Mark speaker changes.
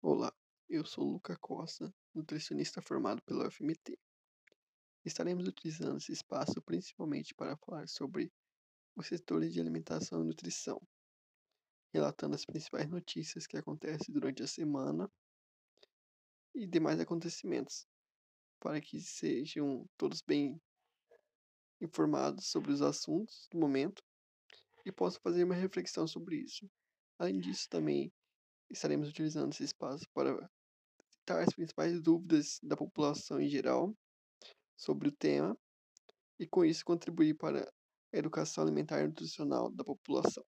Speaker 1: Olá, eu sou Luca Costa, nutricionista formado pela UFMT. Estaremos utilizando esse espaço principalmente para falar sobre os setores de alimentação e nutrição, relatando as principais notícias que acontecem durante a semana e demais acontecimentos, para que sejam todos bem informados sobre os assuntos do momento e possam fazer uma reflexão sobre isso. Além disso, também estaremos utilizando esse espaço para citar as principais dúvidas da população em geral sobre o tema e, com isso, contribuir para a educação alimentar e nutricional da população.